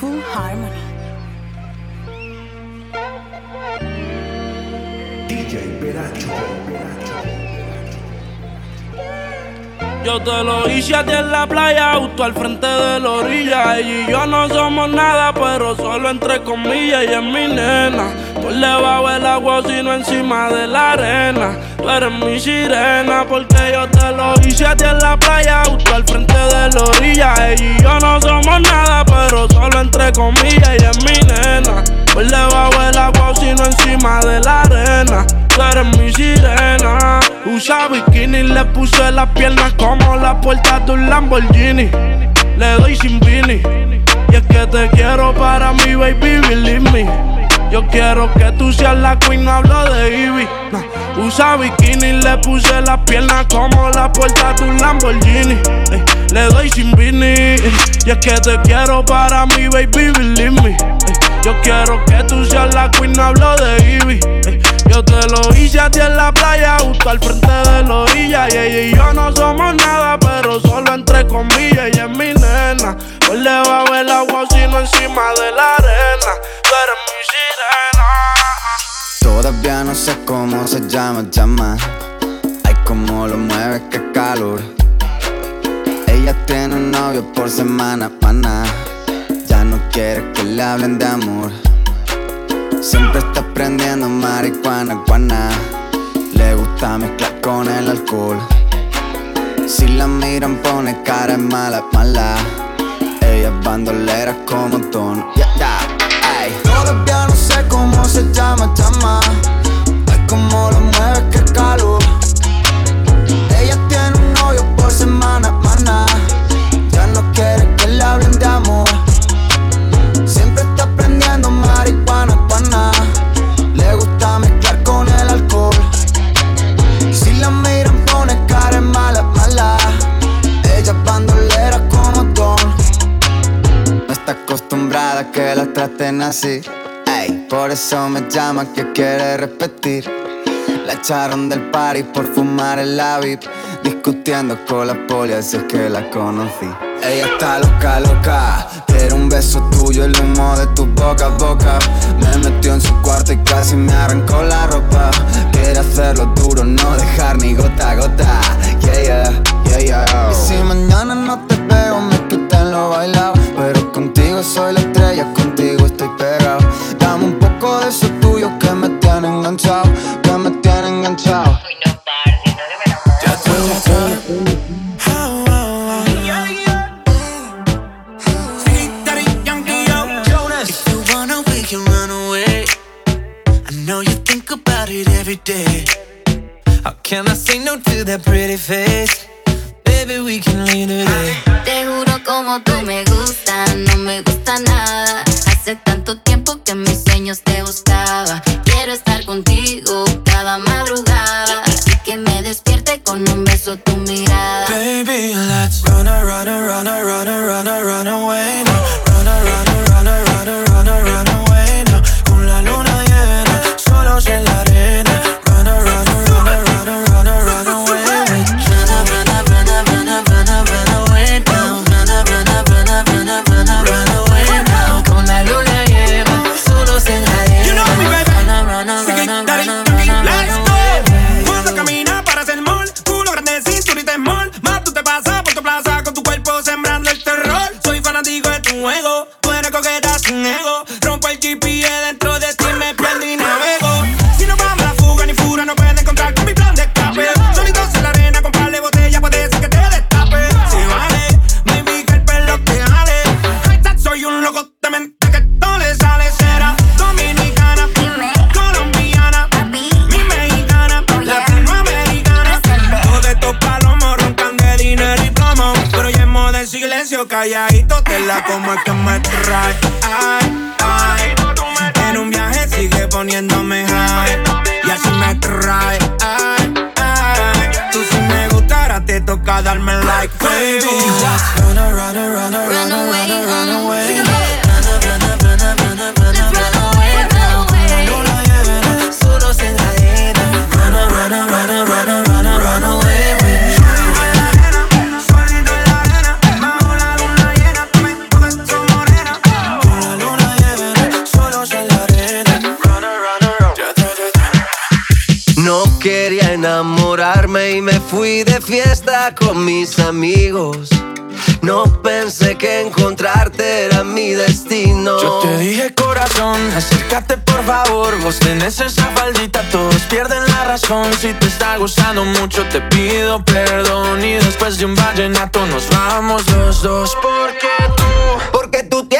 Full Harmony. DJ Yo te lo hice a ti en la playa, justo al frente de la orilla. Ella y yo no somos nada, pero solo entre comillas. Y es mi nena, por debajo del agua, sino encima de la arena. Tú eres mi sirena, porque yo te lo hice a ti en la playa, justo al frente de la orilla. Ella y yo no somos nada, pero solo entre comillas. Y es mi nena, por debajo del agua, sino encima de la arena. Tú eres mi sirena. Usa bikini, le puse las piernas como la puerta de un Lamborghini. Le doy sin vini. Y es que te quiero para mi baby, believe me. Yo quiero que tú seas la queen, no hablo de Ivy. Usa bikini, le puse las piernas como la puerta de un Lamborghini. le doy sin vini. Y es que te quiero para mi baby, believe me. yo quiero que tú seas la queen, hablo de Ivy. Yo te lo hice a ti en la playa, justo al frente de la orilla. Y ella y yo no somos nada, pero solo entre comillas. Ella es mi nena. Por debajo del agua, sino encima de la arena. Todavía no sé cómo se llama, llama. Ay, cómo lo mueve, qué calor. Ella tiene un novio por semana, pana. Ya no quiere que le hablen de amor. Siempre está prendiendo marihuana, guana. Le gusta mezclar con el alcohol. Si la miran pone cara mala, mala. Ella es bandolera como tono. Yeah, yeah, Todavía no sé cómo se llama, llama. Ay, cómo lo mueve, qué calor. Ella tiene un novio por semana, mana. Ya no quiere que le hablen de amor. Siempre está prendiendo marihuana, pana. Le gusta mezclar con el alcohol. Si la miran pone cara mala, mala. Ella bandolera como Don. No está acostumbrada a que la traten así. Por eso me llama que quiere repetir. La echaron del party por fumar el la Discutiendo con la poli, así es que la conocí. Ella está loca, loca. Quiere un beso tuyo, el humo de tu boca a boca. Me metió en su cuarto y casi me arrancó la ropa. Quiere hacerlo duro, no dejar ni gota a gota. Yeah, yeah, yeah, yeah. Y si mañana no te veo, me quiten lo bailado. Pero contigo soy la estrella, 过的速度又跟么电量很超跟么电量很超 destino. Yo te dije corazón, acércate por favor. Vos tenés esa faldita, todos pierden la razón. Si te está gustando mucho, te pido perdón. Y después de un vallenato nos vamos los dos. Porque tú, porque tú tienes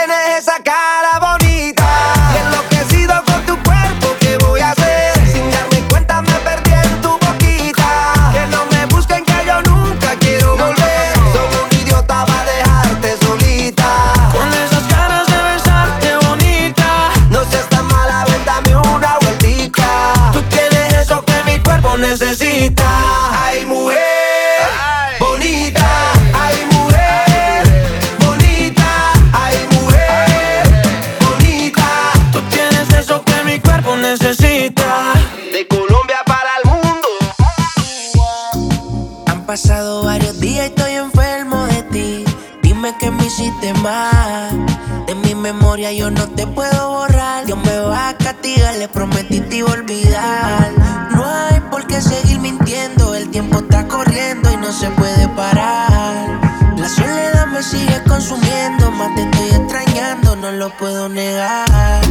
De mi memoria yo no te puedo borrar. Dios me va a castigar, le prometí te iba a olvidar. No hay por qué seguir mintiendo, el tiempo está corriendo y no se puede parar. La soledad me sigue consumiendo, más te estoy extrañando, no lo puedo negar.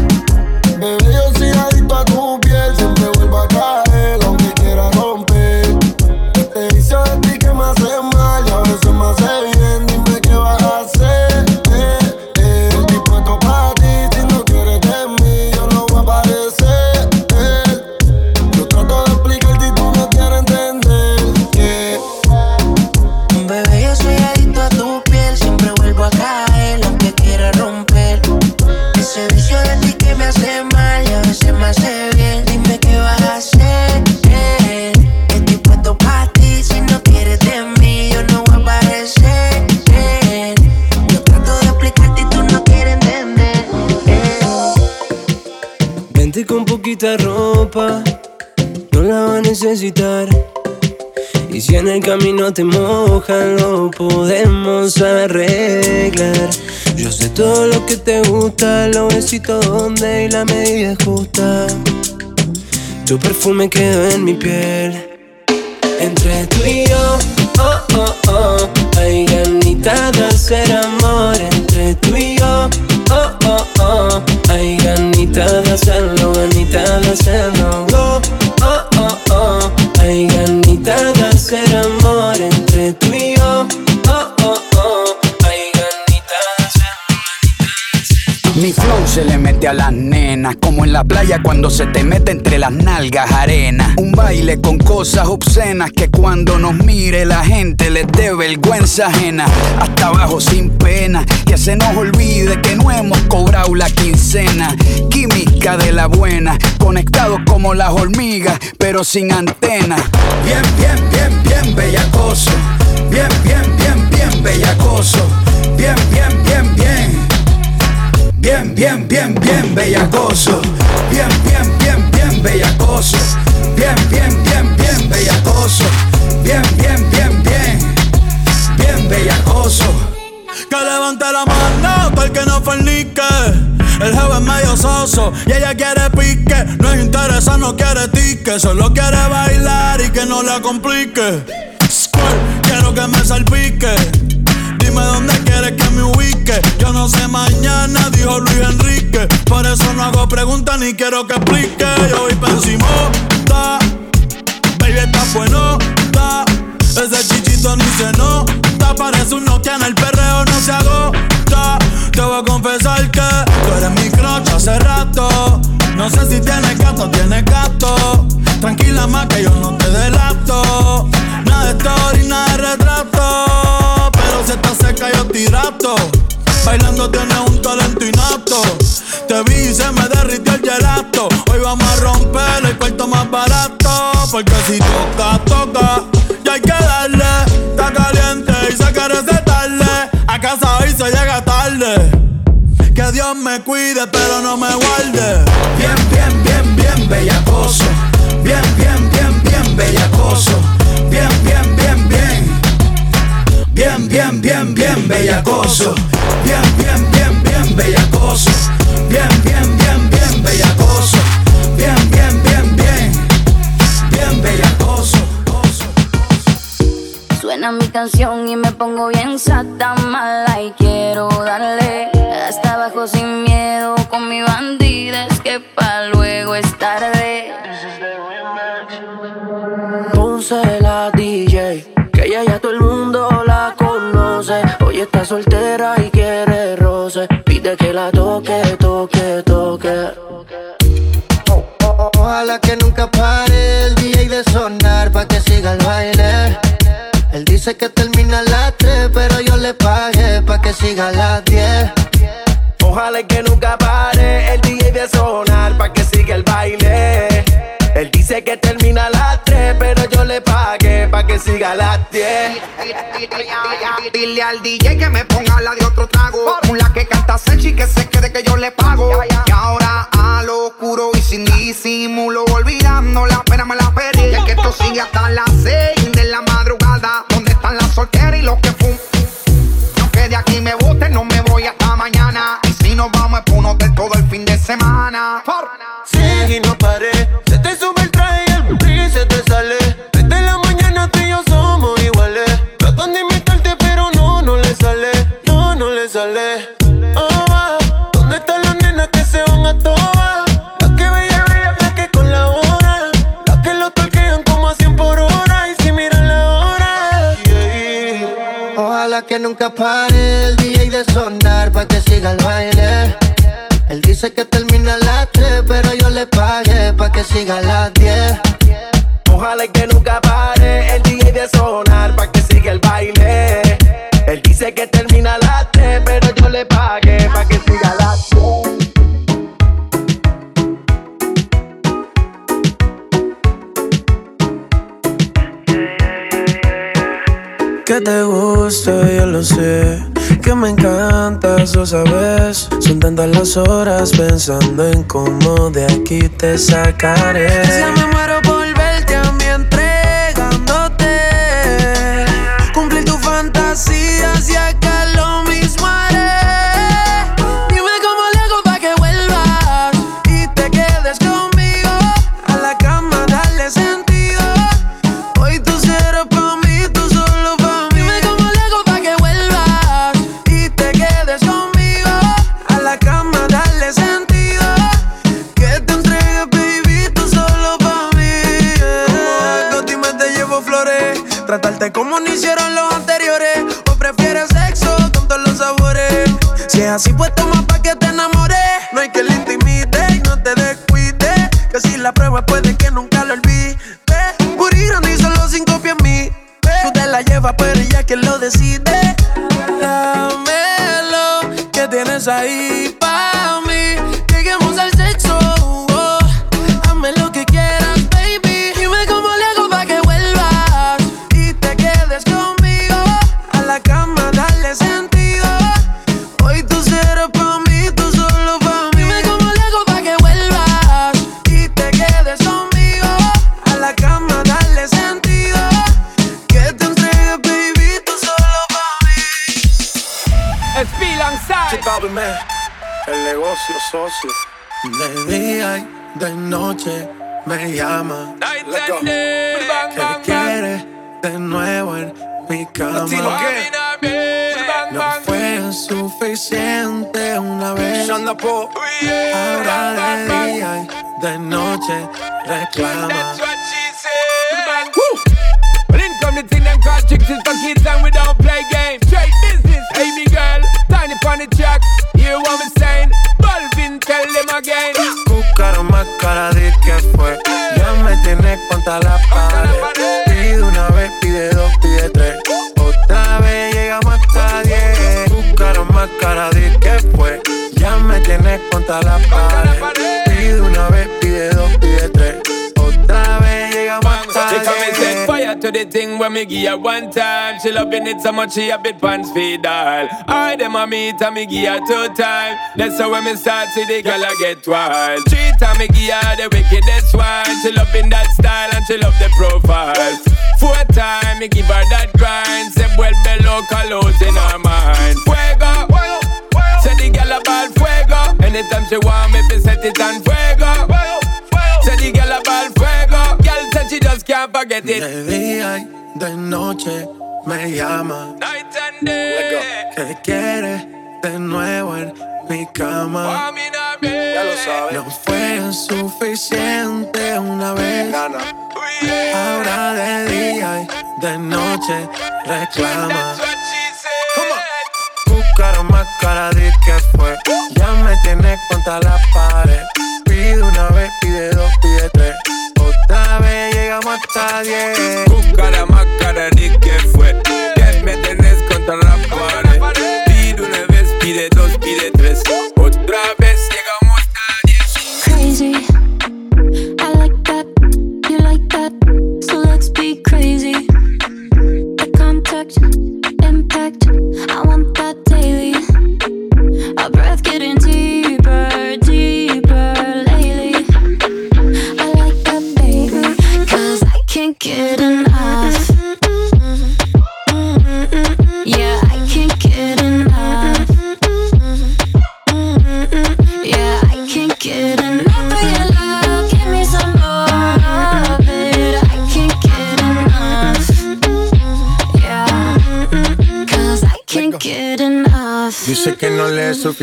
Bebé, yo soy adicto a tu piel, siempre vuelvo a el camino te mojan, lo podemos arreglar. Yo sé todo lo que te gusta, lo besito donde y la medida justa. Tu perfume quedó en mi piel. Entre tú y yo, oh, oh, oh, hay ganitas de hacer amor. Entre tú y yo, oh, oh, oh, hay ganitas de hacerlo, ganitas de hacerlo. Oh, hay ganitas de hacer amor. Entre tú y yo, se le mete a las nenas, como en la playa cuando se te mete entre las nalgas arena. Un baile con cosas obscenas que cuando nos mire la gente les dé vergüenza ajena. Hasta abajo sin pena, que se nos olvide que no hemos cobrado la quincena. Química de la buena, conectados como las hormigas, pero sin antena. Bien, bien, bien, bien, bellacoso. Bien, bien, bien, bien, bellacoso. Bien, bien, bien, bien. Bien, bien, bien, bien, bellacoso. Bien, bien, bien, bien, bellacoso. Bien, bien, bien, bien, bellacoso. Bien, bien, bien, bien, bien, bellacoso. Que levante la mano el que no fornique. El jefe es medio soso y ella quiere pique. No es interesa, no quiere tique. Solo quiere bailar y que no la complique. Squirt, quiero que me salpique. Dime dónde que me ubique. Yo no sé mañana, dijo Luis Enrique. Por eso no hago preguntas ni quiero que explique. Yo voy pa' encima, Baby, está bueno, está. Ese chichito ni se nota. Parece un Nokia en el perreo, no se agota. Te voy a confesar que tú eres mi crush hace rato. No sé si tienes gato o tienes gato. Tranquila más que yo no te delato. Nada de story, nada de retrato. Si estás seca yo te. Bailando tienes un talento innato. Te vi y se me derritió el gelato. Hoy vamos a romper el cuarto más barato. Porque si toca, toca. Y hay que darle. Está caliente y se quiere tarde. A casa hoy se llega tarde. Que Dios me cuide, pero no me guarde. Bien, bien, bien, bien, bellacoso. Bien, bien, bien, bien, bellacoso. Bien, bien, bien, bellacoso. Bien, bien, bien, bien, bellacoso. Bien, bien, bien, bien, bellacoso. Bien, bien, bien, bien. Bien, bellacoso. canción y me pongo bien sata mala y quiero darle hasta abajo sin miedo con mi bandida. Es que pa' luego es tarde. Ponce la DJ, roce. Pide que la toque, toque, toque. Ojalá que nunca pare el DJ de sonar pa' que siga el baile. Él dice que termina a las 3, pero yo le pagué pa' que siga a las 10. Ojalá que nunca pare el DJ de sonar pa' que siga el baile. Él dice que termina que siga las 10. Dile al DJ que me ponga la de otro trago. La que canta Sechi que se quede que yo le pago. Y ahora a lo oscuro y sin disimulo, olvidando la pena me la perdí. Y que esto sigue hasta las 6 de la madrugada. ¿Dónde están las solteras y los que que nunca pare el DJ de sonar pa' que siga el baile. Él dice que termina a las 3, pero yo le pagué pa' que siga a las 10. Ojalá que nunca pare el DJ de sonar pa' que siga el baile. Él dice que termina a las 3, pero yo le pagué pa' que siga a las 10. Que te gusta, yo lo sé. Que me encantas, lo sabes. Son tantas las horas pensando en cómo de aquí te sacaré. Si me muero vez. Ahora de día y de noche reclama. The thing them call chicks is for kids and we don't play games. Straight business, baby girl, tiny funny track. Hear what me saying? Balvin, tell them again. Buscaron más cara de que fue. Ya me tienes contra la pared. Pide una vez, pide dos, pide tres. Otra vez llegamos hasta diez. Buscaron más cara de que fue. Ya me tienes contra la pared. Pide una vez, pide dos, pide tres. Otra vez llegamos hasta She come and set fire to the thing when me give her one time. She loving it so much she a bit pants feed all. I them a meet and me give her two time. That's how when me start see the girl I get wild. Three time me give her the wickedest one. She loving that style and she love the profile. Four time me give her that grind. Say well below colors in her mind. Fuego. Say the girl a ball fuego. Anytime she want me, be set it on fuego. Say the girl fuego. Girl said she just can't forget it. De día y de noche me llama. Night and day. Que quiere de nuevo en mi cama. Ya lo sabes. No fue suficiente una vez. Ahora de día y de noche reclama. Más cara de que fue. Ya me tienes contra la pared. Pide una vez, pide dos, pide tres. Otra vez llegamos hasta diez. Tu cara más cara que fue. Ya me tenés contra la pared. Pide una vez, pide dos, pide tres.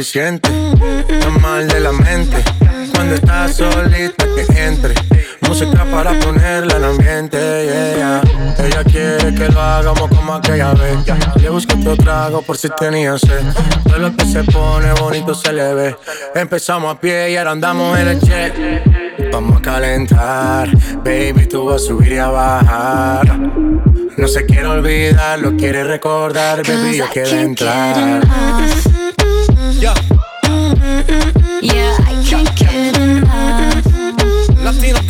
Suficiente. Está mal de la mente. Cuando está solita que entre. Música para ponerla en ambiente. yeah. Ella quiere que lo hagamos como aquella vez. Le busco otro trago por si tenía sed. Todo lo que se pone bonito se le ve. Empezamos a pie y ahora andamos en el jet. Vamos a calentar, baby, tú vas a subir y a bajar. No se quiere olvidar, lo quiere recordar, baby, yo quiero entrar. Yo, Yeah, I can't get enough. Latino.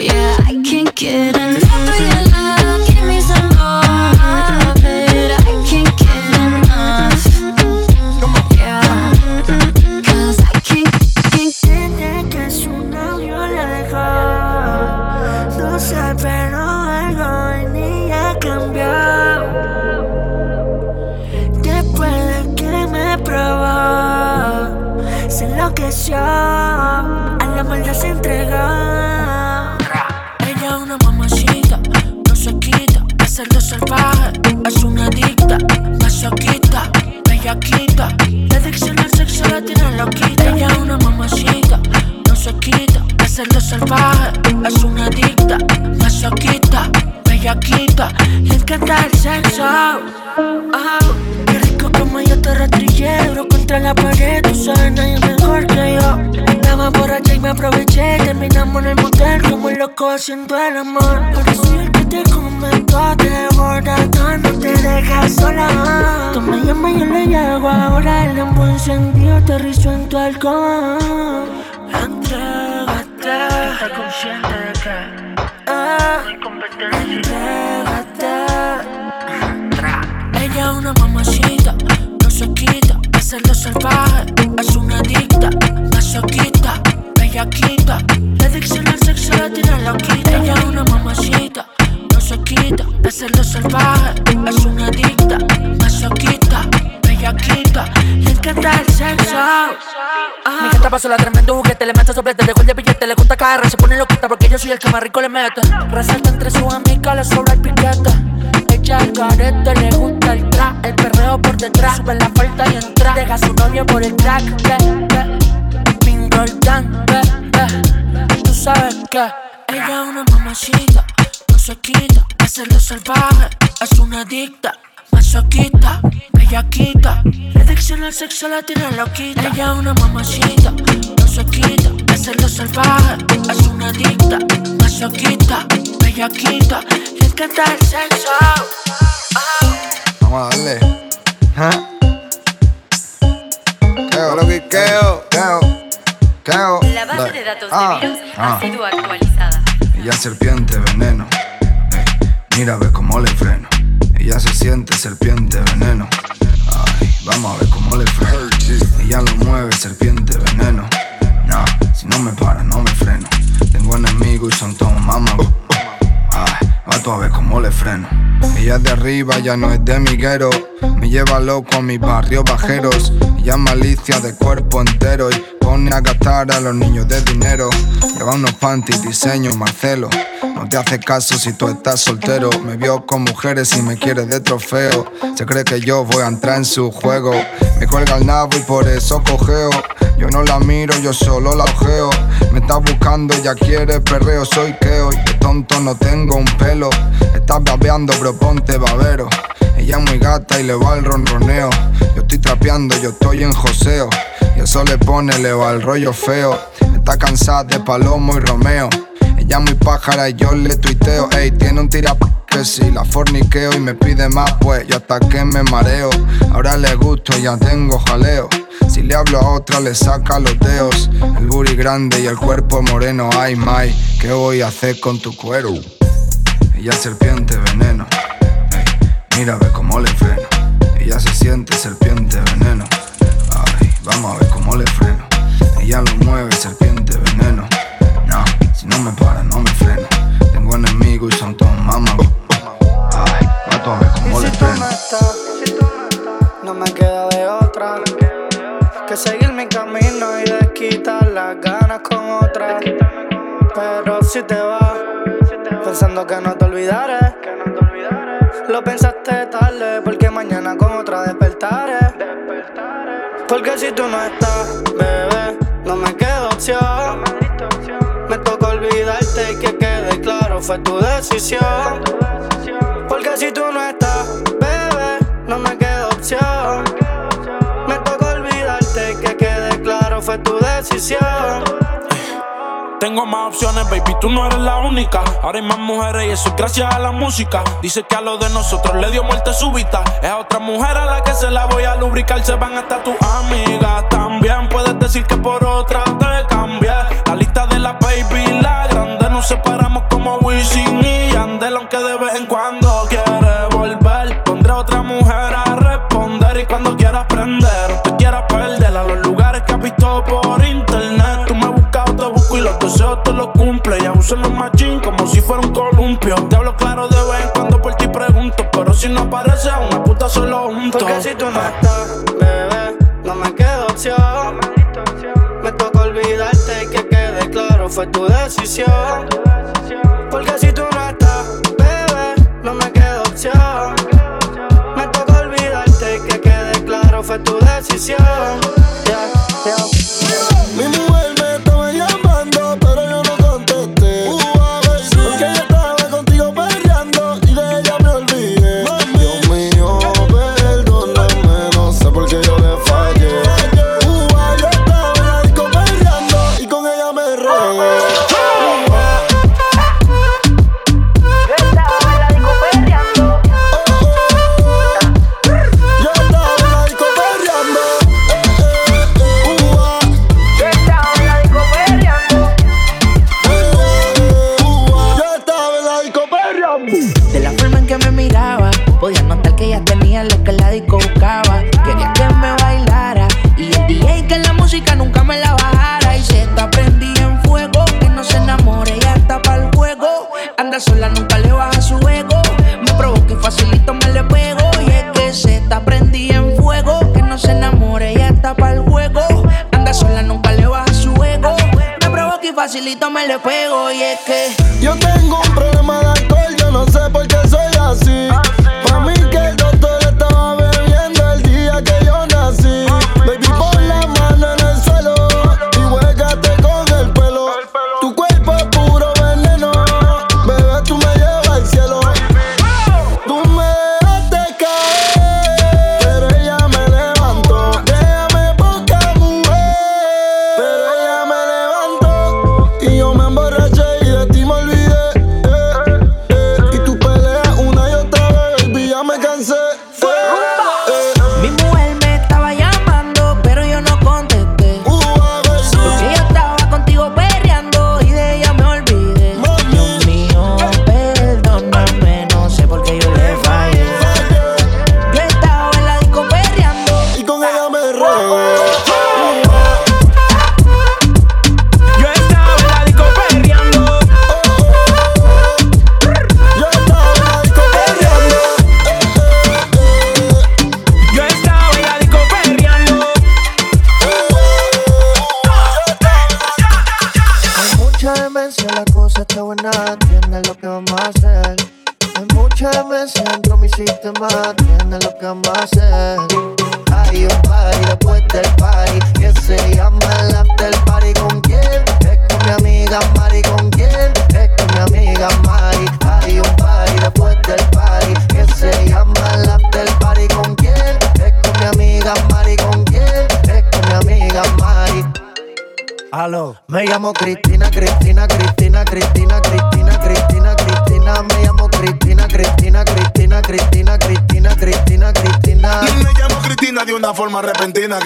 Yeah, I can't get enough encanta el sexo. Oh, qué rico como yo te rastrillé, duro contra la pared, tú sabes, nadie mejor que yo. Estaba borracha y me aproveché, terminamos en el motel como loco haciendo el amor. Por eso el que te comento, te borra, no te dejas sola. Tú me llamas y yo le llego, ahora el lambo encendido, te rizo en tu alcohol. Entrégate, estás consciente de que eh, entrégate. Ella es una mamacita, no se quita, hacerlo salvaje, es una adicta, masoquista, bellaquita, la adicción al sexo la tiene loquita. Ella es una mamacita, no se quita, hacerlo salvaje, es una adicta, masoquista, bellaquita, le encanta el sexo. Mi gente pasó la tremendo juguete, le mete soplete, dejó el de billete, le gusta KR, se pone loquita porque yo soy el que más rico le mete. Resalta entre sus amigas, le sobra el piquete. Ella al carete, le gusta el tra, el perreo por detrás, sube la falta y entra. Deja a su novio por el track, el tan, que, que, tú sabes que. Ella es una mamacita, no se quita, hacerlo salvaje, es una adicta, masoquista, bellaquita, la adicción al sexo la tiene loquita. Ella es una mamacita, no se quita, hacerlo salvaje, es una adicta, masoquista, bellaquita, le encanta el sexo. Vamos a darle. ¿Ah? Keo, lo que Keo, Keo, Keo. La base de datos Ah, de virus ah. ha sido actualizada. Ella serpiente veneno. Mira, ve cómo le freno. Ella se siente serpiente veneno. Ay, vamos a ver cómo le freno. Ella lo mueve, serpiente veneno. Nah, si no me para, no me freno. Tengo enemigos y son todos mamá. Ay, va tú a ver cómo le freno. Ella es de arriba, ya no es de miguero. Me lleva loco a mis barrios bajeros. Ella malicia de cuerpo entero y pone a gastar a los niños de dinero. Lleva unos panties, diseño Marcelo. No te hace caso si tú estás soltero. Me vio con mujeres y me quiere de trofeo. Se cree que yo voy a entrar en su juego. Me cuelga el nabo y por eso cogeo. Yo no la miro, yo solo la ojeo. Me está buscando, ella quiere perreo. Soy keo y de tonto no tengo un pelo. Estás babeando, bro, ponte babero. Ella es muy gata y le va el ronroneo. Yo estoy trapeando, yo estoy en joseo. Y eso le pone, le va el rollo feo. Está cansada de Palomo y Romeo. Ella muy pájara y yo le tuiteo. Ey, tiene un tira que si la forniqueo y me pide más, pues yo hasta que me mareo. Ahora le gusto, ya tengo jaleo. Si le hablo a otra, le saca los dedos. El booty grande y el cuerpo moreno. Ay, my, ¿qué voy a hacer con tu cuero? Ella es serpiente veneno. Mira, ve cómo le freno. Ella se siente serpiente veneno. Vamos a ver cómo le freno. Ella lo mueve, serpiente veneno. No, si no me para, no me freno. Tengo enemigos y son todos mamá. Ay, vamos a ver cómo le Si tú freno. no estás, no me queda de otra que seguir mi camino y desquitar las ganas con otra. Pero si te vas, pensando que no te olvidaré. Lo pensaste Porque si tú no estás, bebé, no me queda opción. Me toca olvidarte y que quede claro, fue tu decisión. Porque si tú no estás, bebé, no me queda opción. Me toca olvidarte y que quede claro, fue tu decisión. Tengo más opciones, baby, tú no eres la única. Ahora hay más mujeres y eso es gracias a la música. Dice que a lo de nosotros le dio muerte súbita. Es a otra mujer a la que se la voy a lubricar. Se van hasta tus amigas. También puedes decir que por otra te cambié. La lista de la baby, la grande. Nos separamos como Wisin y Yandel. Aunque de vez en cuando quiere volver. Pondré a otra mujer a responder. Y cuando quieras prender, te quieras perder. A los lugares que has visto por internet. Deseos te los cumple. Y uso los machín como si fuera un columpio. Te hablo claro de vez en cuando por ti pregunto. Pero si no aparece, a una puta solo junto. Porque si tú no estás, bebé, no me queda opción. Me toca olvidarte y que quede claro, fue tu decisión. Porque si tú no estás, bebé, no me queda opción. Me toca olvidarte y que quede claro, fue tu decisión.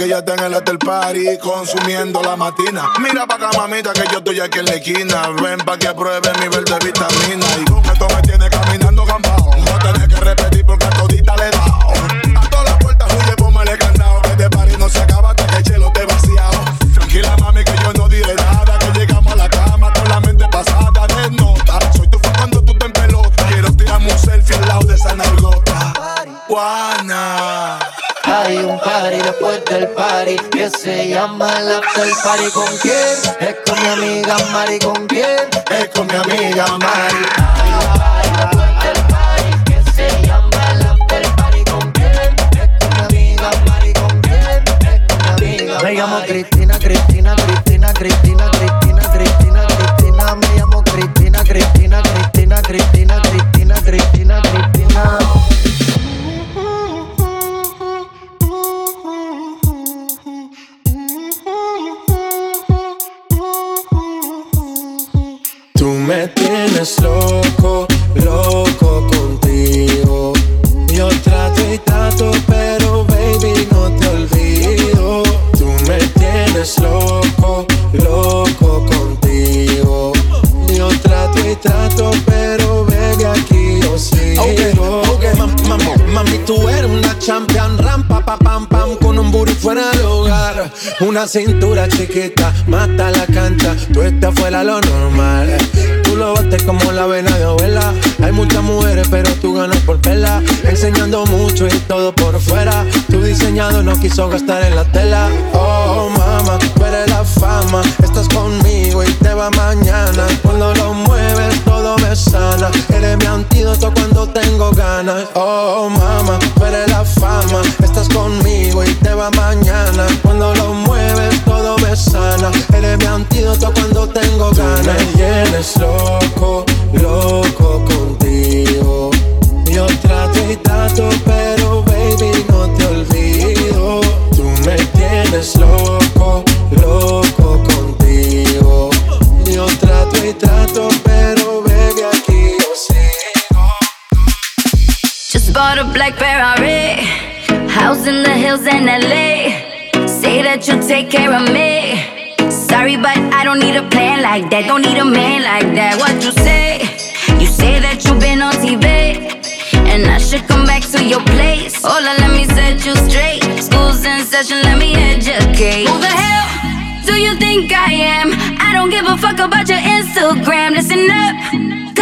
Que ya está en el hotel party consumiendo la matina. Mira pa' acá, mamita, que yo estoy aquí en la esquina. Ven pa' que pruebe mi vitamina. Con esto me llama el after party. ¿Con quién? Es con mi amiga Mari. ¿Con quién? Es con mi amiga Mari. Cintura chiquita, mata la cancha, tú estás fuera lo normal. Tú lo bates como la vena de abuela. Hay muchas mujeres, pero tú ganas por vela. Enseñando mucho y todo por fuera. Tu diseñado no quiso gastar en la Bought a black Ferrari, house in the hills in LA. Say that you'll take care of me. Sorry, but I don't need a plan like that. Don't need a man like that. What you say? You say that you've been on TV. And I should come back to your place. Hola, let me set you straight. School's in session, let me educate. Who the hell do you think I am? I don't give a fuck about your Instagram. Listen up,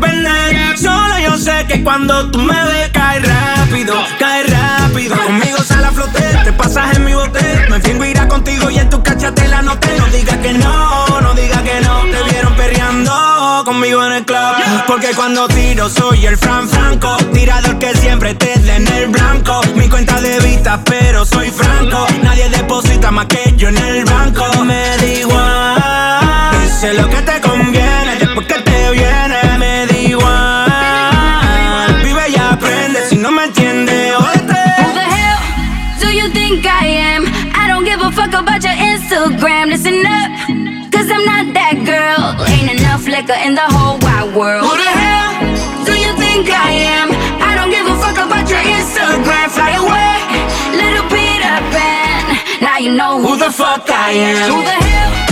La vender. Solo yo sé que cuando tú me ves, cae rápido, cae rápido. Conmigo sale a flote, te pasas en mi bote. Me fingo irá contigo y en tu cachatela no te. No digas que no, no digas que no. Te vieron perreando conmigo en el club. Porque cuando tiro soy el Fran Franco. Tirador que siempre te dé en el blanco. Mi cuenta de vista, pero soy franco. Nadie deposita más que yo en el banco. Me da igual. Dice lo que te liquor in the whole wide world. Who the hell do you think I am? I don't give a fuck about your Instagram. Fly away, little Peter Pan. Now you know who, the fuck I am. Who the hell?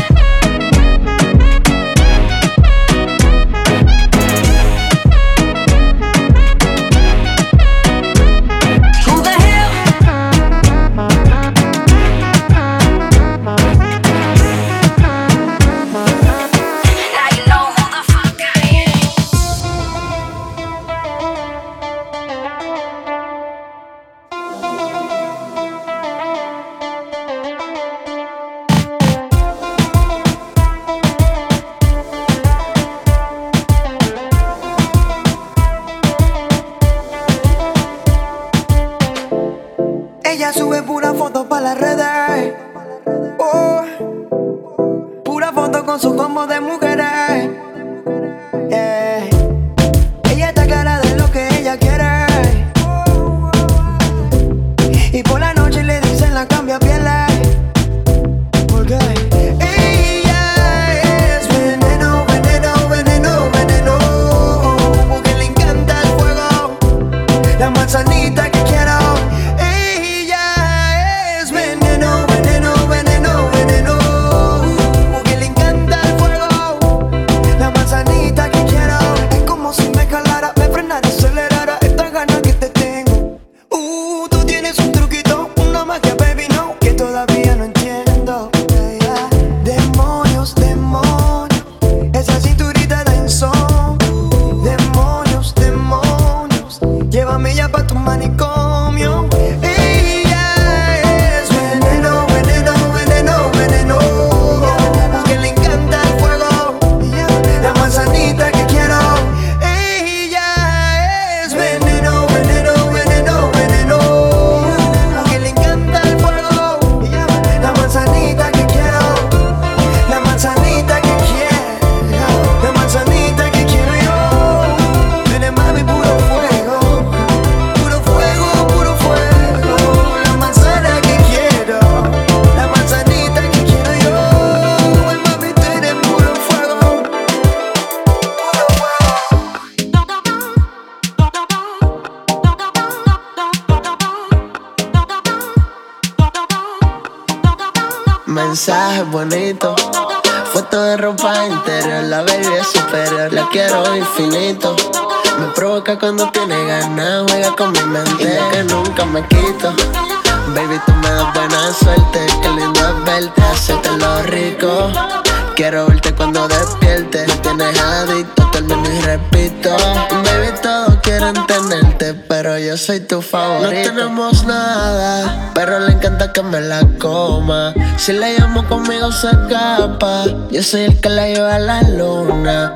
Se escapa, yo soy el que la lleva a la luna.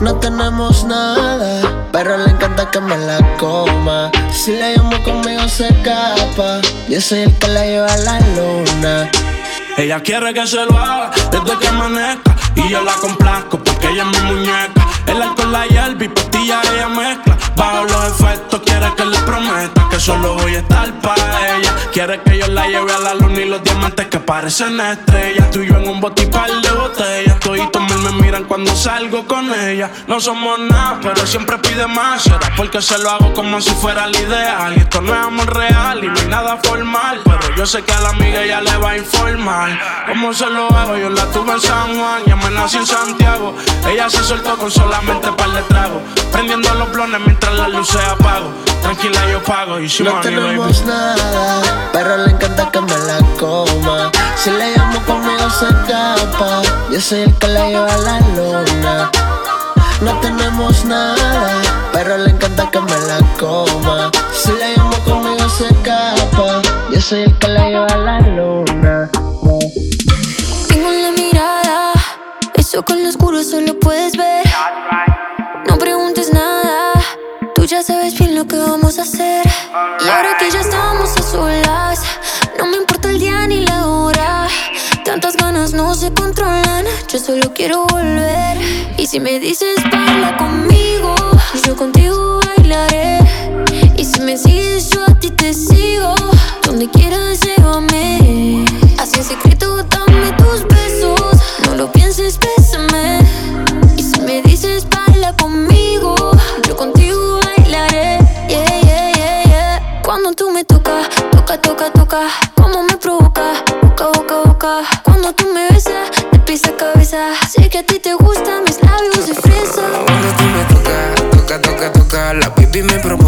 No tenemos nada, pero le encanta que me la coma. Si la llamo conmigo se escapa, yo soy el que la lleva a la luna. Ella quiere que se lo haga desde que amanezca Y yo la complazco porque ella es mi muñeca El alcohol, la hierba y pastilla ella mezcla Bajo los efectos quiere que le prometa Que solo voy a estar para ella Quiere que yo la lleve a la luna y los diamantes que parecen estrellas. Tú y yo en un botipal de botellas. Toditos mil me miran cuando salgo con ella. No somos nada, pero siempre pide más. Será porque se lo hago como si fuera la ideal. Y esto no es amor real y no hay nada formal. Pero yo sé que a la amiga ella le va a informar. ¿Cómo se lo hago? Yo la tuve en San Juan, ya me nací en Santiago. Ella se soltó con solamente par de tragos. Prendiendo los blones mientras la luz se apago. Tranquila, yo pago. Y si No tenemos nada, pero le encanta que me la coma. Si le llamo conmigo se escapa. Yo soy el que la lleva a la luna. No tenemos nada, pero le encanta que me la coma. Si le llamo conmigo se escapa. Yo soy el que la lleva a la luna. Tengo en la mirada, eso con lo oscuro solo puedes ver. No preguntes nada, ya sabes bien lo que vamos a hacer. Y ahora que ya estamos a solas, no me importa el día ni la hora. Tantas ganas no se controlan, yo solo quiero volver. Y si me dices baila conmigo, yo contigo bailaré. Y si me sigues, yo a ti te sigo. Donde quieras, llévame. Así en secreto, dame tus besos. No lo pienses, bésame. Toca, toca. Como me provoca, boca, boca, boca. Cuando tú me besas, de pies a cabeza. Sé que a ti te gustan mis labios de fresa. Cuando tú me tocas, toca, toca, toca, la pipi me provoca,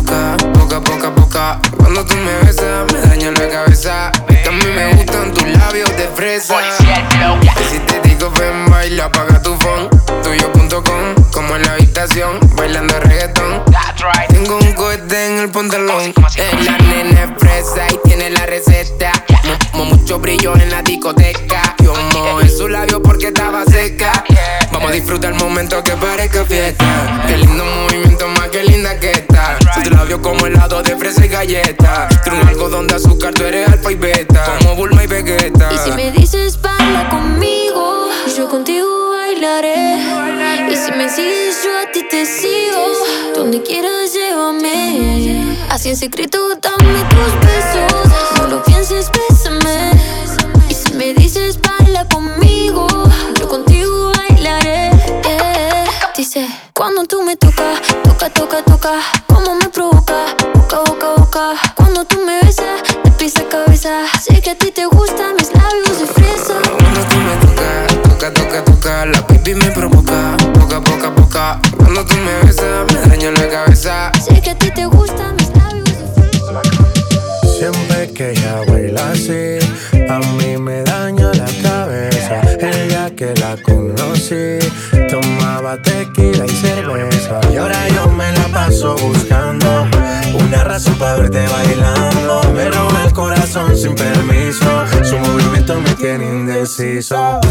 en secreto, dame tus So.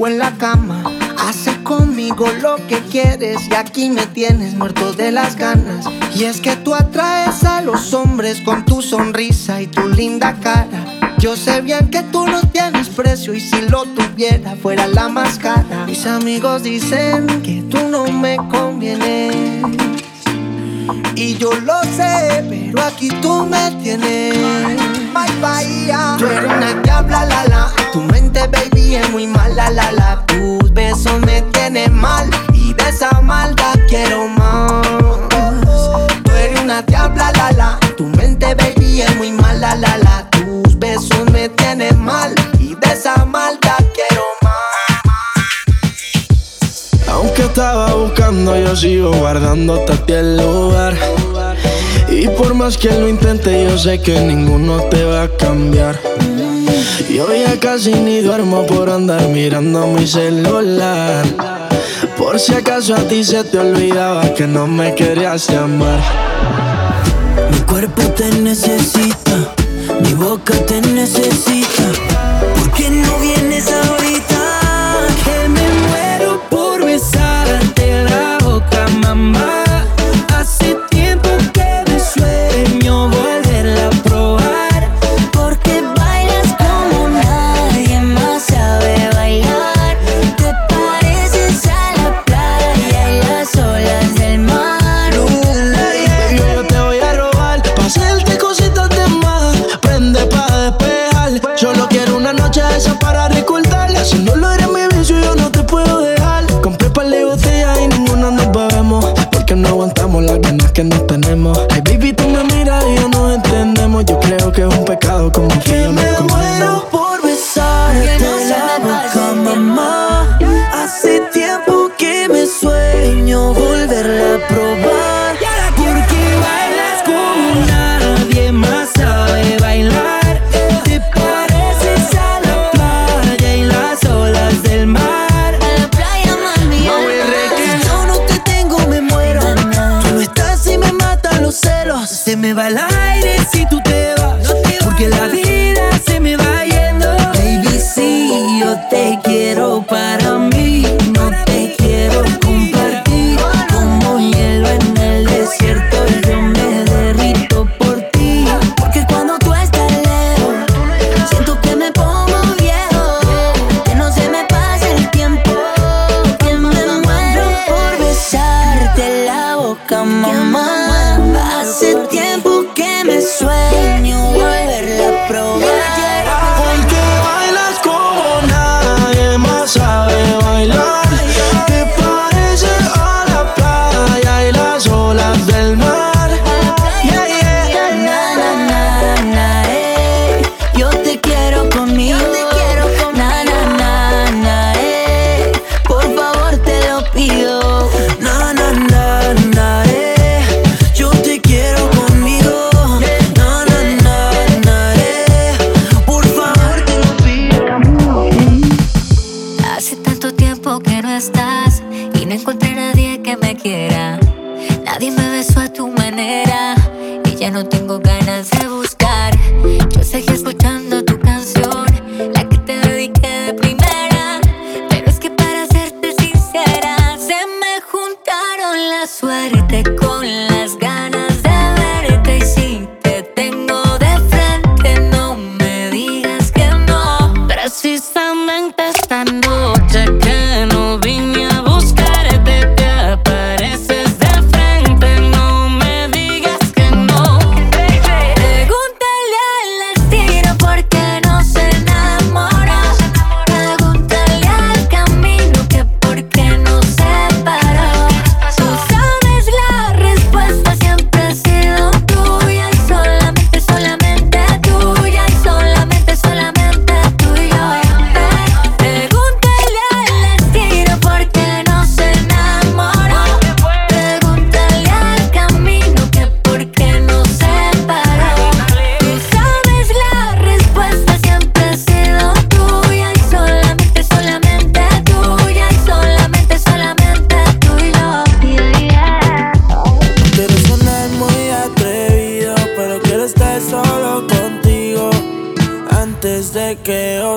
o en la cama. Hace conmigo lo que quieres y aquí me tienes muerto de las ganas. Y es que tú atraes a los hombres con tu sonrisa y tu linda cara. Yo sé bien que tú no tienes precio y si lo tuviera fuera la más cara. Mis amigos dicen que tú no me convienes. Y yo lo sé, pero aquí tú me tienes. Cuba y Bahía. Tú eres una diabla, la la. Tu mente, baby, es muy mala, la la. Tus besos me tienen mal y de esa maldad quiero más. Tú eres una diabla, la la. Tu mente, baby, es muy mala, la la. Tus besos me tienen mal y de esa maldad quiero más. Aunque estaba buscando, yo sigo guardándote a el lugar. Y por más que lo intente, yo sé que ninguno te va a cambiar. Yo ya casi ni duermo por andar mirando mi celular. Por si acaso a ti se te olvidaba que no me querías llamar. Mi cuerpo te necesita, mi boca te necesita.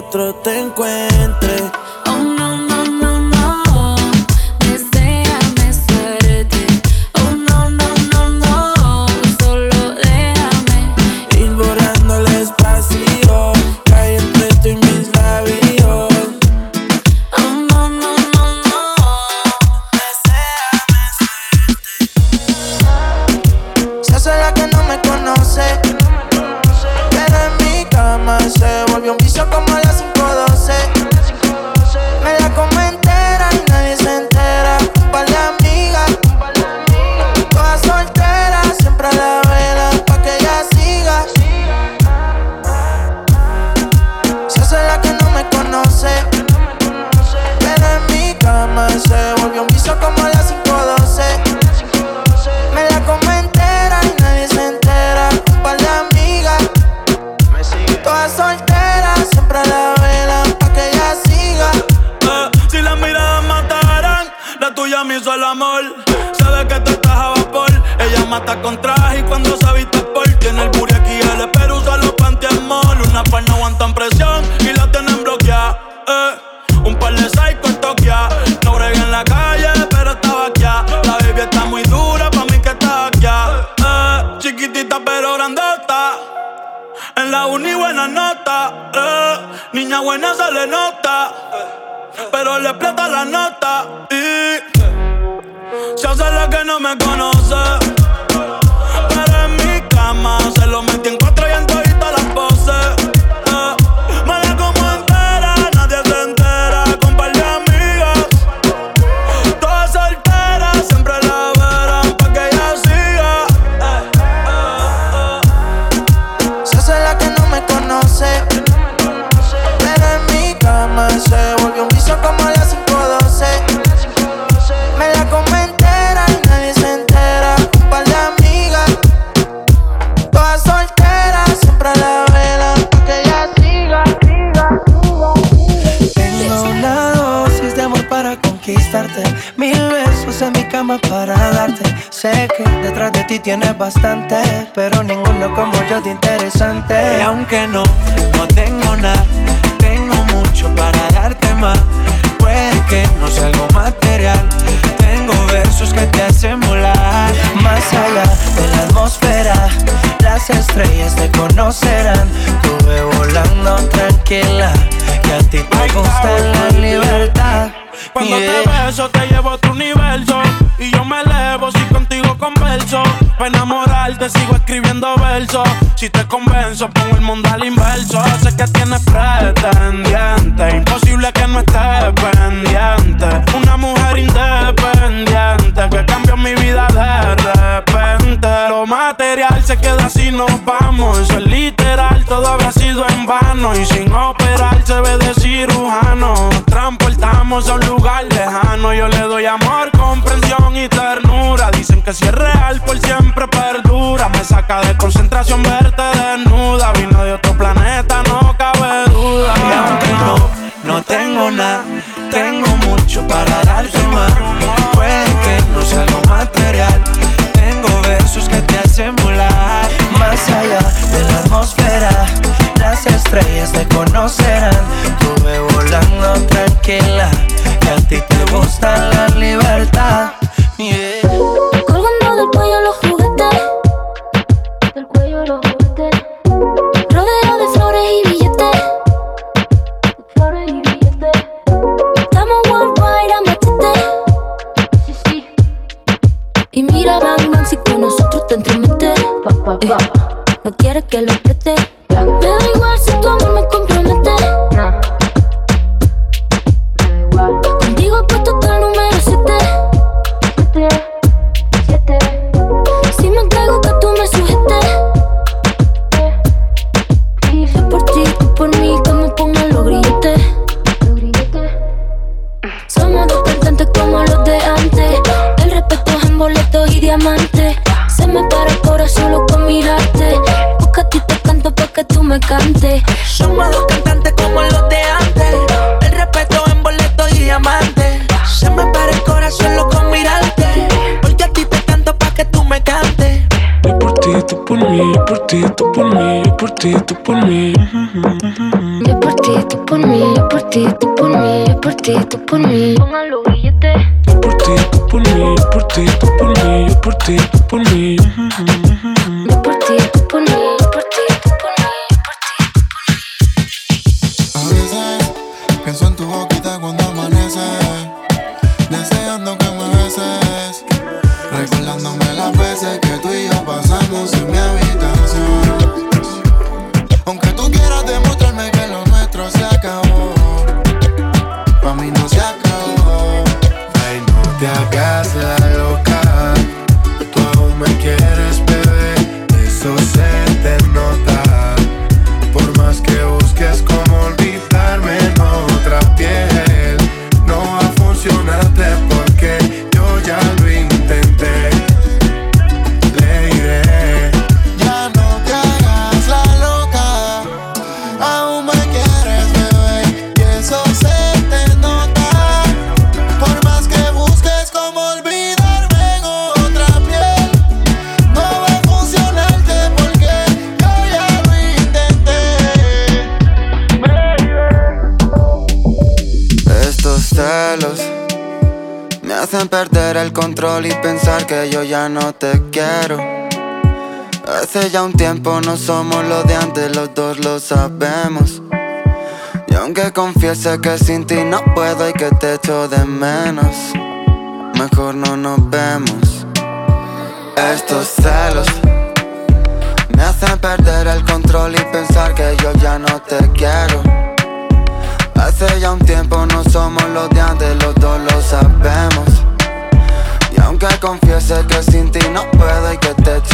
otro te encuentro. que no me conoce. Pero en mi cama se lo me ti tienes bastante, pero ninguno como yo de interesante. Y aunque no, no tengo nada, tengo mucho para darte más. Puede que no sea algo material, tengo versos que te hacen volar. Más allá de la atmósfera, las estrellas te conocerán. Tuve volando tranquila, que a ti te gusta la libertad. Cuando te beso, te llevo a tu universo, y yo me elevo converso para enamorarte sigo escribiendo versos. Si te convenzo, pongo el mundo al inverso. Sé que tienes pretendiente, imposible que no estés pendiente. Una mujer independiente que cambió mi vida de repente. Lo material se queda si nos vamos. Eso es literal, todo habrá sido en vano. Y sin operar se ve de cirujano. Transportamos a un lugar lejano. Yo le doy amor, comprensión y ternura. Dicen que si es real por siempre siempre perdura. Me saca de concentración verte desnuda. Vino de otro planeta, no cabe duda. Y aunque no, no tengo nada ti, tú por mí. Pongan los billetes. Yo por ti, tú por mí. Yo por ti, tú por mí. Yo por ti, tú por mí. Yo por ti, tú por mí. No somos los de antes, los dos lo sabemos. Y aunque confiese que sin ti no puedo y que te echo de menos, mejor no nos vemos. Estos celos me hacen perder el control y pensar que yo ya no te quiero. Hace ya un tiempo no somos los de antes, los dos lo sabemos. Y aunque confiese que sin ti no puedo y que te echo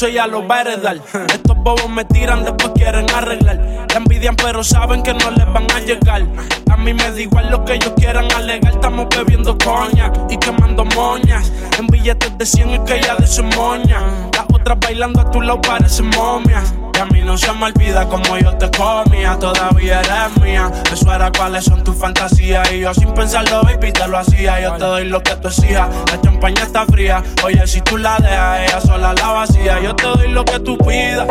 eso ya lo va a. Estos bobos me tiran, después quieren arreglar. La envidian, pero saben que no les van a llegar. A mí me da igual lo que ellos quieran alegar. Estamos bebiendo coña y quemando moñas. En billetes de 100 y que ya de su moña. Las otras bailando a tu lado parecen momias. A mí no se me olvida como yo te comía. Todavía eres mía. Eso era cuáles son tus fantasías. Y yo sin pensarlo, baby, te lo hacía. Yo te doy lo que tú exijas. La champaña está fría. Oye, si tú la dejas, ella sola la vacía. Yo te doy lo que tú pidas.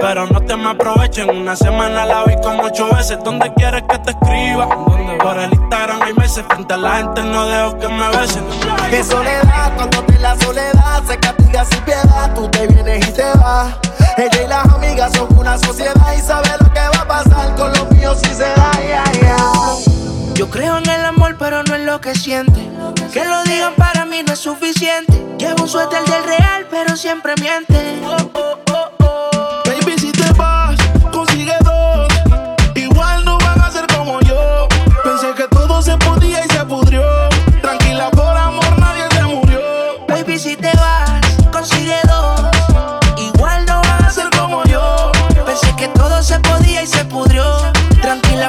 Pero no te me aprovechen. Una semana la vi como ocho veces. ¿Dónde quieres que te escriba? Por el Instagram hay meses. Frente a la gente no dejo que me besen. En soledad, cuando en la soledad se castiga sin piedad, tú te vienes y te vas. Ella y las amigas son una sociedad y saben lo que va a pasar con los míos si se da. ya, ya. Yo creo en el amor, pero no en lo que siente. Que lo digan para mí no es suficiente. Llevo un suéter del real, pero siempre miente. Baby,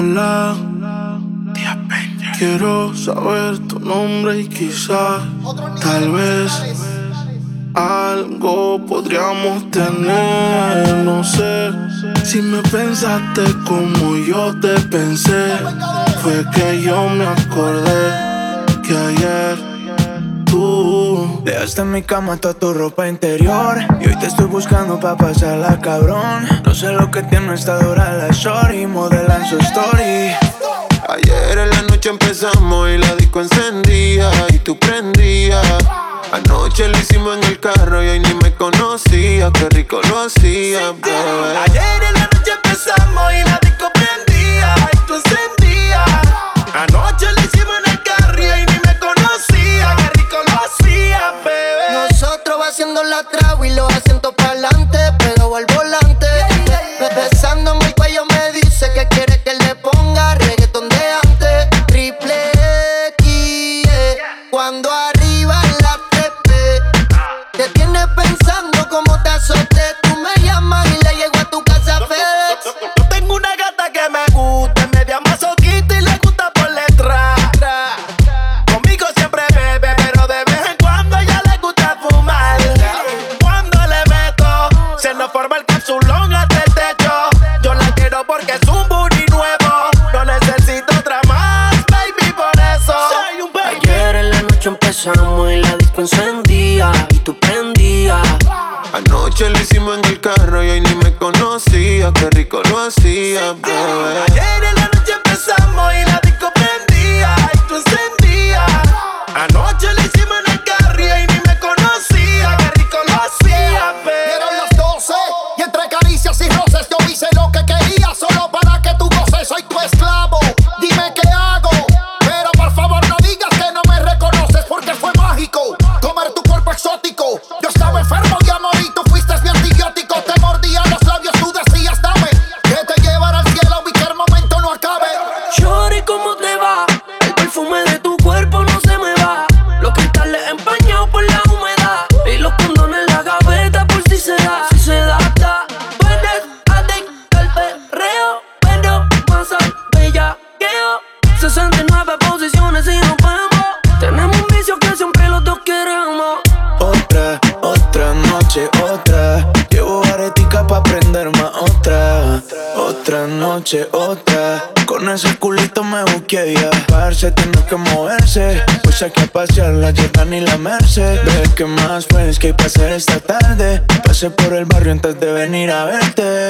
Hola. Quiero saber tu nombre y quizás, tal vez, algo podríamos tener. No sé si me pensaste como yo te pensé. Fue que yo me acordé que ayer Dejaste en mi cama toda tu ropa interior Y hoy te estoy buscando pa' pasarla cabrón No sé lo que tiene esta dura la shorty Modelan su story Ayer en la noche empezamos y la disco encendía y tú prendías. Anoche lo hicimos en el carro y hoy ni me conocía, qué rico lo hacía, bebé. Ayer en la noche empezamos y la disco prendía y tú encendías. Anoche lo hicimos el carro y hoy ni me conocía. Qué rico lo hacía. Ayer en la noche empezamos y la ese culito me busqué ya. Parce, tiene que moverse. Pues saqué a pasear la Jordan y la Merced. Ve que más pues que hay esta tarde. Pasé por el barrio antes de venir a verte.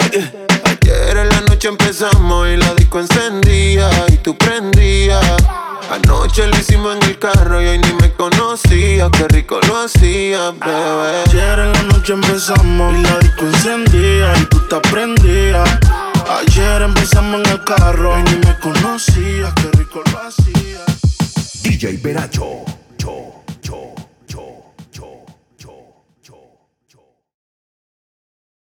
Ayer en la noche empezamos y la disco encendía y tú prendías. Anoche lo hicimos en el carro y hoy ni me conocía, qué rico lo hacía, bebé. Ayer en la noche empezamos y la disco encendía y tú te prendías. Ayer empezamos en el carro y ni me conocías, qué rico lo hacías. DJ Peracho, yo.